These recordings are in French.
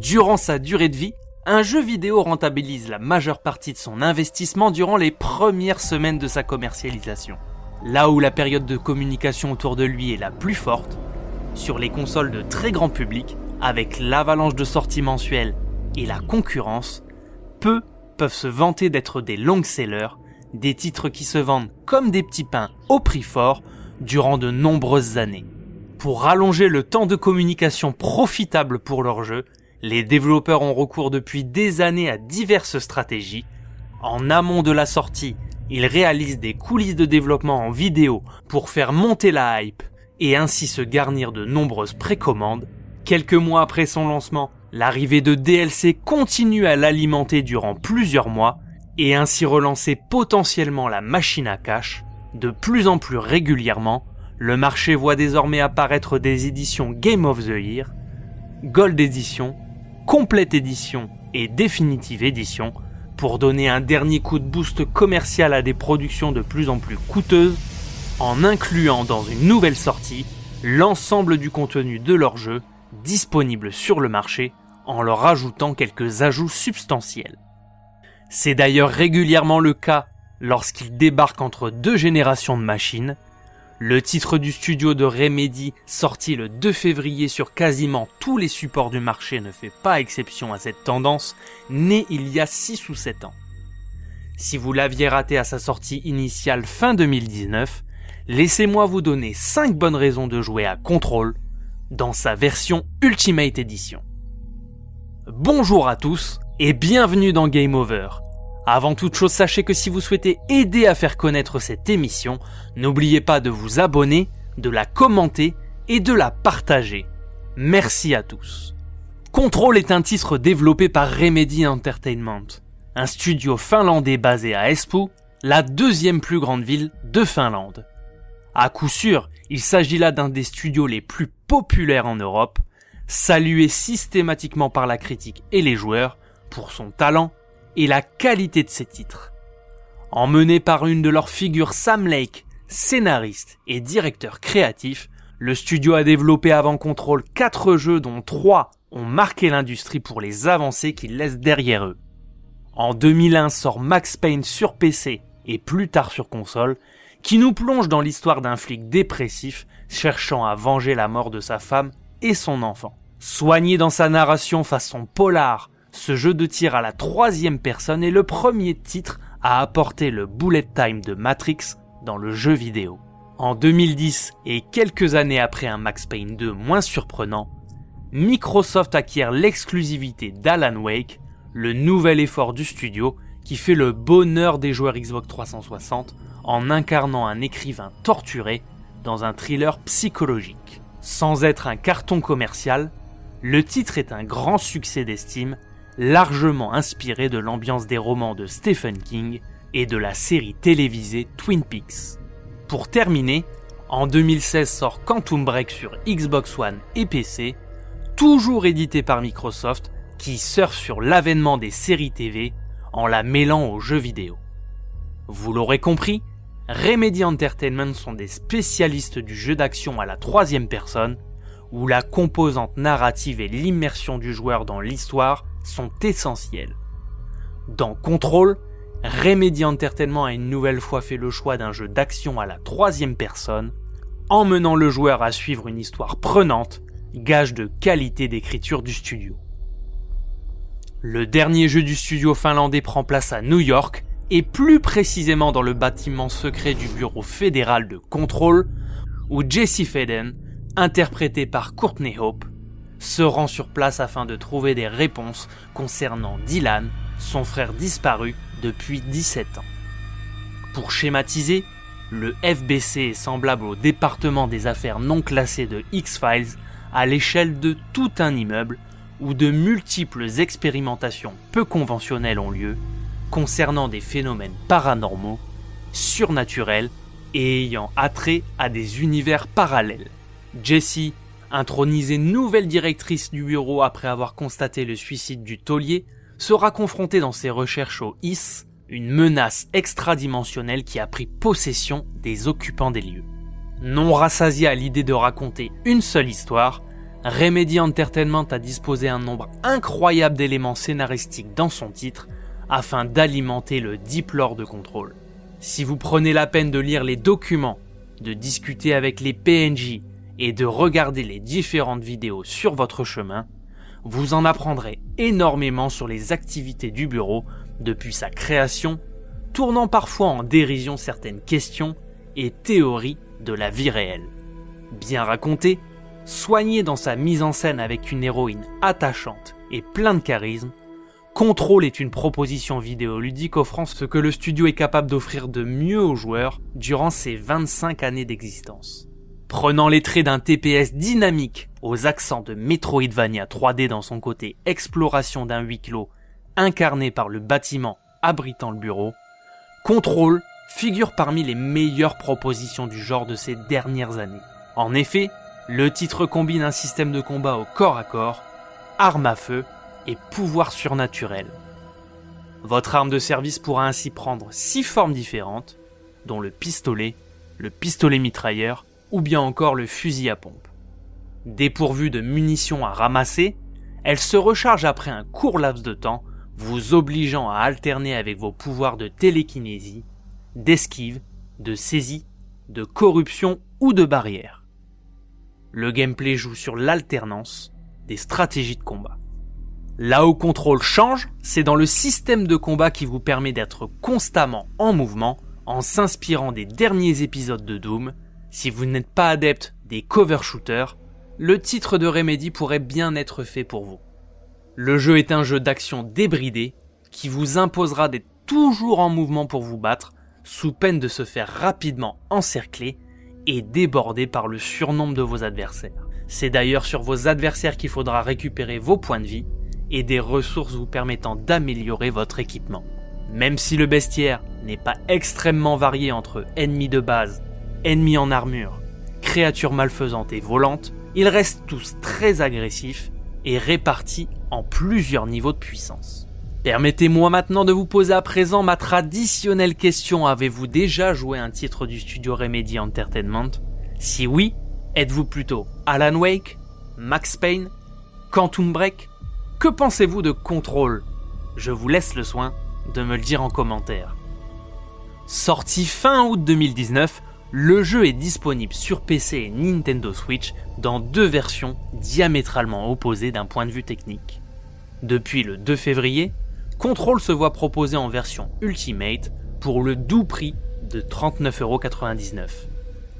Durant sa durée de vie, un jeu vidéo rentabilise la majeure partie de son investissement durant les premières semaines de sa commercialisation. Là où la période de communication autour de lui est la plus forte, sur les consoles de très grand public, avec l'avalanche de sorties mensuelles et la concurrence, peu peuvent se vanter d'être des long sellers, des titres qui se vendent comme des petits pains au prix fort durant de nombreuses années. Pour rallonger le temps de communication profitable pour leur jeu, les développeurs ont recours depuis des années à diverses stratégies. En amont de la sortie, ils réalisent des coulisses de développement en vidéo pour faire monter la hype et ainsi se garnir de nombreuses précommandes. Quelques mois après son lancement, l'arrivée de DLC continue à l'alimenter durant plusieurs mois et ainsi relancer potentiellement la machine à cash. De plus en plus régulièrement, le marché voit désormais apparaître des éditions Game of the Year, Gold Edition, Complete Edition et Definitive Edition pour donner un dernier coup de boost commercial à des productions de plus en plus coûteuses en incluant dans une nouvelle sortie l'ensemble du contenu de leur jeu disponible sur le marché en leur ajoutant quelques ajouts substantiels. C'est d'ailleurs régulièrement le cas lorsqu'ils débarquent entre deux générations de machines. Le titre du studio de Remedy, sorti le 2 février sur quasiment tous les supports du marché, ne fait pas exception à cette tendance, née il y a 6 ou 7 ans. Si vous l'aviez raté à sa sortie initiale fin 2019, laissez-moi vous donner 5 bonnes raisons de jouer à Control dans sa version Ultimate Edition. Bonjour à tous et bienvenue dans Game Over. Avant toute chose, sachez que si vous souhaitez aider à faire connaître cette émission, n'oubliez pas de vous abonner, de la commenter et de la partager. Merci à tous. Control est un titre développé par Remedy Entertainment, un studio finlandais basé à Espoo, la deuxième plus grande ville de Finlande. À coup sûr, il s'agit là d'un des studios les plus populaires en Europe, salué systématiquement par la critique et les joueurs pour son talent et la qualité de ses titres. Emmené par une de leurs figures Sam Lake, scénariste et directeur créatif, le studio a développé avant contrôle 4 jeux dont 3 ont marqué l'industrie pour les avancées qu'ils laissent derrière eux. En 2001 sort Max Payne sur PC et plus tard sur console, qui nous plonge dans l'histoire d'un flic dépressif cherchant à venger la mort de sa femme et son enfant. Soigné dans sa narration façon polar, ce jeu de tir à la troisième personne est le premier titre à apporter le bullet time de Matrix dans le jeu vidéo. En 2010 et quelques années après un Max Payne 2 moins surprenant, Microsoft acquiert l'exclusivité d'Alan Wake, le nouvel effort du studio qui fait le bonheur des joueurs Xbox 360 en incarnant un écrivain torturé dans un thriller psychologique. Sans être un carton commercial, le titre est un grand succès d'estime, largement inspiré de l'ambiance des romans de Stephen King et de la série télévisée Twin Peaks. Pour terminer, en 2016 sort Quantum Break sur Xbox One et PC, toujours édité par Microsoft, qui surfe sur l'avènement des séries TV en la mêlant aux jeux vidéo. Vous l'aurez compris, Remedy Entertainment sont des spécialistes du jeu d'action à la troisième personne, où la composante narrative et l'immersion du joueur dans l'histoire sont essentielles. Dans Control, Remedy Entertainment a une nouvelle fois fait le choix d'un jeu d'action à la troisième personne, emmenant le joueur à suivre une histoire prenante, gage de qualité d'écriture du studio. Le dernier jeu du studio finlandais prend place à New York, et plus précisément dans le bâtiment secret du bureau fédéral de contrôle, où Jesse Faden, interprété par Courtney Hope, se rend sur place afin de trouver des réponses concernant Dylan, son frère disparu depuis 17 ans. Pour schématiser, le FBC est semblable au département des affaires non classées de X-Files à l'échelle de tout un immeuble où de multiples expérimentations peu conventionnelles ont lieu concernant des phénomènes paranormaux, surnaturels et ayant attrait à des univers parallèles. Jessie, intronisée nouvelle directrice du bureau après avoir constaté le suicide du taulier, sera confrontée dans ses recherches au IS, une menace extradimensionnelle qui a pris possession des occupants des lieux. Non rassasiée à l'idée de raconter une seule histoire, Remedy Entertainment a disposé un nombre incroyable d'éléments scénaristiques dans son titre afin d'alimenter le deep lore de contrôle. Si vous prenez la peine de lire les documents, de discuter avec les PNJ et de regarder les différentes vidéos sur votre chemin, vous en apprendrez énormément sur les activités du bureau depuis sa création, tournant parfois en dérision certaines questions et théories de la vie réelle. Bien raconté, soigné dans sa mise en scène avec une héroïne attachante et plein de charisme, Control est une proposition vidéoludique offrant ce que le studio est capable d'offrir de mieux aux joueurs durant ses 25 années d'existence. Prenant les traits d'un TPS dynamique aux accents de Metroidvania 3D dans son côté exploration d'un huis clos incarné par le bâtiment abritant le bureau, Control figure parmi les meilleures propositions du genre de ces dernières années. En effet, le titre combine un système de combat au corps à corps, arme à feu et pouvoir surnaturel. Votre arme de service pourra ainsi prendre six formes différentes, dont le pistolet, le pistolet mitrailleur, ou bien encore le fusil à pompe. Dépourvue de munitions à ramasser, elle se recharge après un court laps de temps, vous obligeant à alterner avec vos pouvoirs de télékinésie, d'esquive, de saisie, de corruption ou de barrière. Le gameplay joue sur l'alternance des stratégies de combat. Là où contrôle change, c'est dans le système de combat qui vous permet d'être constamment en mouvement en s'inspirant des derniers épisodes de Doom si vous n'êtes pas adepte des cover shooters, le titre de Remedy pourrait bien être fait pour vous. Le jeu est un jeu d'action débridé qui vous imposera d'être toujours en mouvement pour vous battre, sous peine de se faire rapidement encercler et déborder par le surnombre de vos adversaires. C'est d'ailleurs sur vos adversaires qu'il faudra récupérer vos points de vie et des ressources vous permettant d'améliorer votre équipement. Même si le bestiaire n'est pas extrêmement varié entre ennemis de base ennemis en armure, créatures malfaisantes et volantes, ils restent tous très agressifs et répartis en plusieurs niveaux de puissance. Permettez-moi maintenant de vous poser à présent ma traditionnelle question. Avez-vous déjà joué un titre du studio Remedy Entertainment? Si oui, êtes-vous plutôt Alan Wake, Max Payne, Quantum Break? Que pensez-vous de Control? Je vous laisse le soin de me le dire en commentaire. Sorti fin août 2019, le jeu est disponible sur PC et Nintendo Switch dans deux versions diamétralement opposées d'un point de vue technique. Depuis le 2 février, Control se voit proposer en version Ultimate pour le doux prix de 39,99€,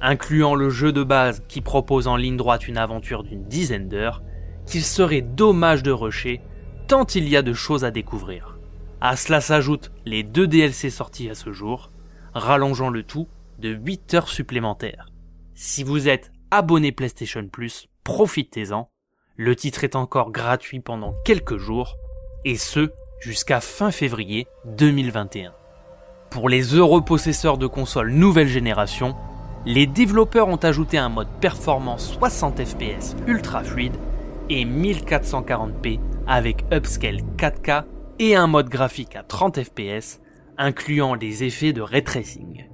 incluant le jeu de base qui propose en ligne droite une aventure d'une dizaine d'heures, qu'il serait dommage de rusher tant il y a de choses à découvrir. À cela s'ajoutent les deux DLC sortis à ce jour, rallongeant le tout de 8 heures supplémentaires. Si vous êtes abonné PlayStation Plus, profitez-en. Le titre est encore gratuit pendant quelques jours, et ce, jusqu'à fin février 2021. Pour les heureux possesseurs de consoles nouvelle génération, les développeurs ont ajouté un mode performance 60 fps ultra fluide et 1440p avec upscale 4K et un mode graphique à 30 fps incluant des effets de ray tracing.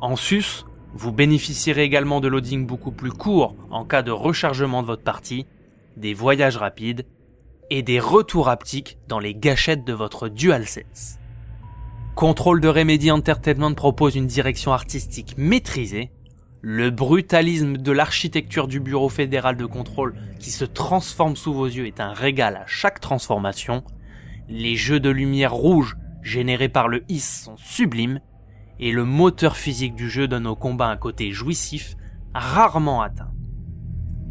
En sus, vous bénéficierez également de loading beaucoup plus court en cas de rechargement de votre partie, des voyages rapides et des retours haptiques dans les gâchettes de votre DualSense. Contrôle de Remedy Entertainment propose une direction artistique maîtrisée, le brutalisme de l'architecture du bureau fédéral de contrôle qui se transforme sous vos yeux est un régal à chaque transformation, les jeux de lumière rouge générés par le HIS sont sublimes, et le moteur physique du jeu donne au combat un côté jouissif rarement atteint.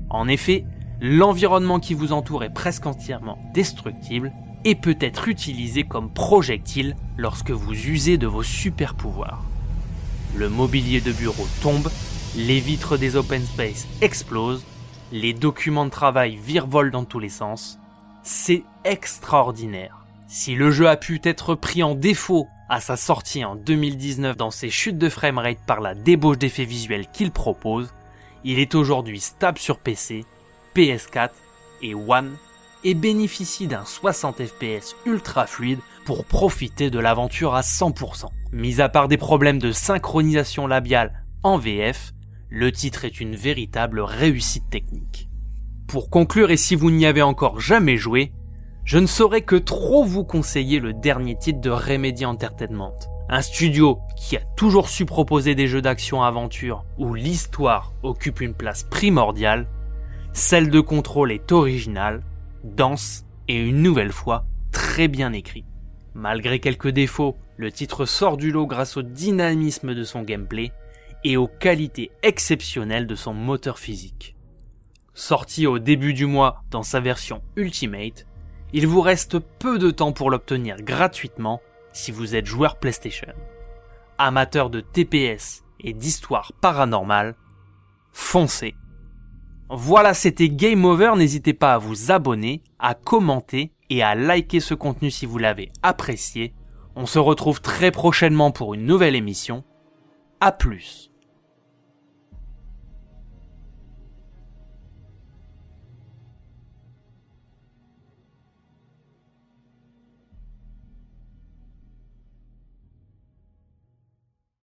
En effet, l'environnement qui vous entoure est presque entièrement destructible et peut être utilisé comme projectile lorsque vous usez de vos super pouvoirs. Le mobilier de bureau tombe, les vitres des open space explosent, les documents de travail virevolent dans tous les sens. C'est extraordinaire. Si le jeu a pu être pris en défaut à sa sortie en 2019 dans ses chutes de framerate par la débauche d'effets visuels qu'il propose, il est aujourd'hui stable sur PC, PS4 et One et bénéficie d'un 60 fps ultra fluide pour profiter de l'aventure à 100%. Mis à part des problèmes de synchronisation labiale en VF, le titre est une véritable réussite technique. Pour conclure, et si vous n'y avez encore jamais joué, je ne saurais que trop vous conseiller le dernier titre de Remedy Entertainment. Un studio qui a toujours su proposer des jeux d'action-aventure où l'histoire occupe une place primordiale, celle de contrôle est originale, dense et une nouvelle fois très bien écrit. Malgré quelques défauts, le titre sort du lot grâce au dynamisme de son gameplay et aux qualités exceptionnelles de son moteur physique. Sorti au début du mois dans sa version Ultimate, il vous reste peu de temps pour l'obtenir gratuitement si vous êtes joueur PlayStation. Amateur de TPS et d'histoire paranormale, foncez. Voilà, c'était Game Over, n'hésitez pas à vous abonner, à commenter et à liker ce contenu si vous l'avez apprécié. On se retrouve très prochainement pour une nouvelle émission. A plus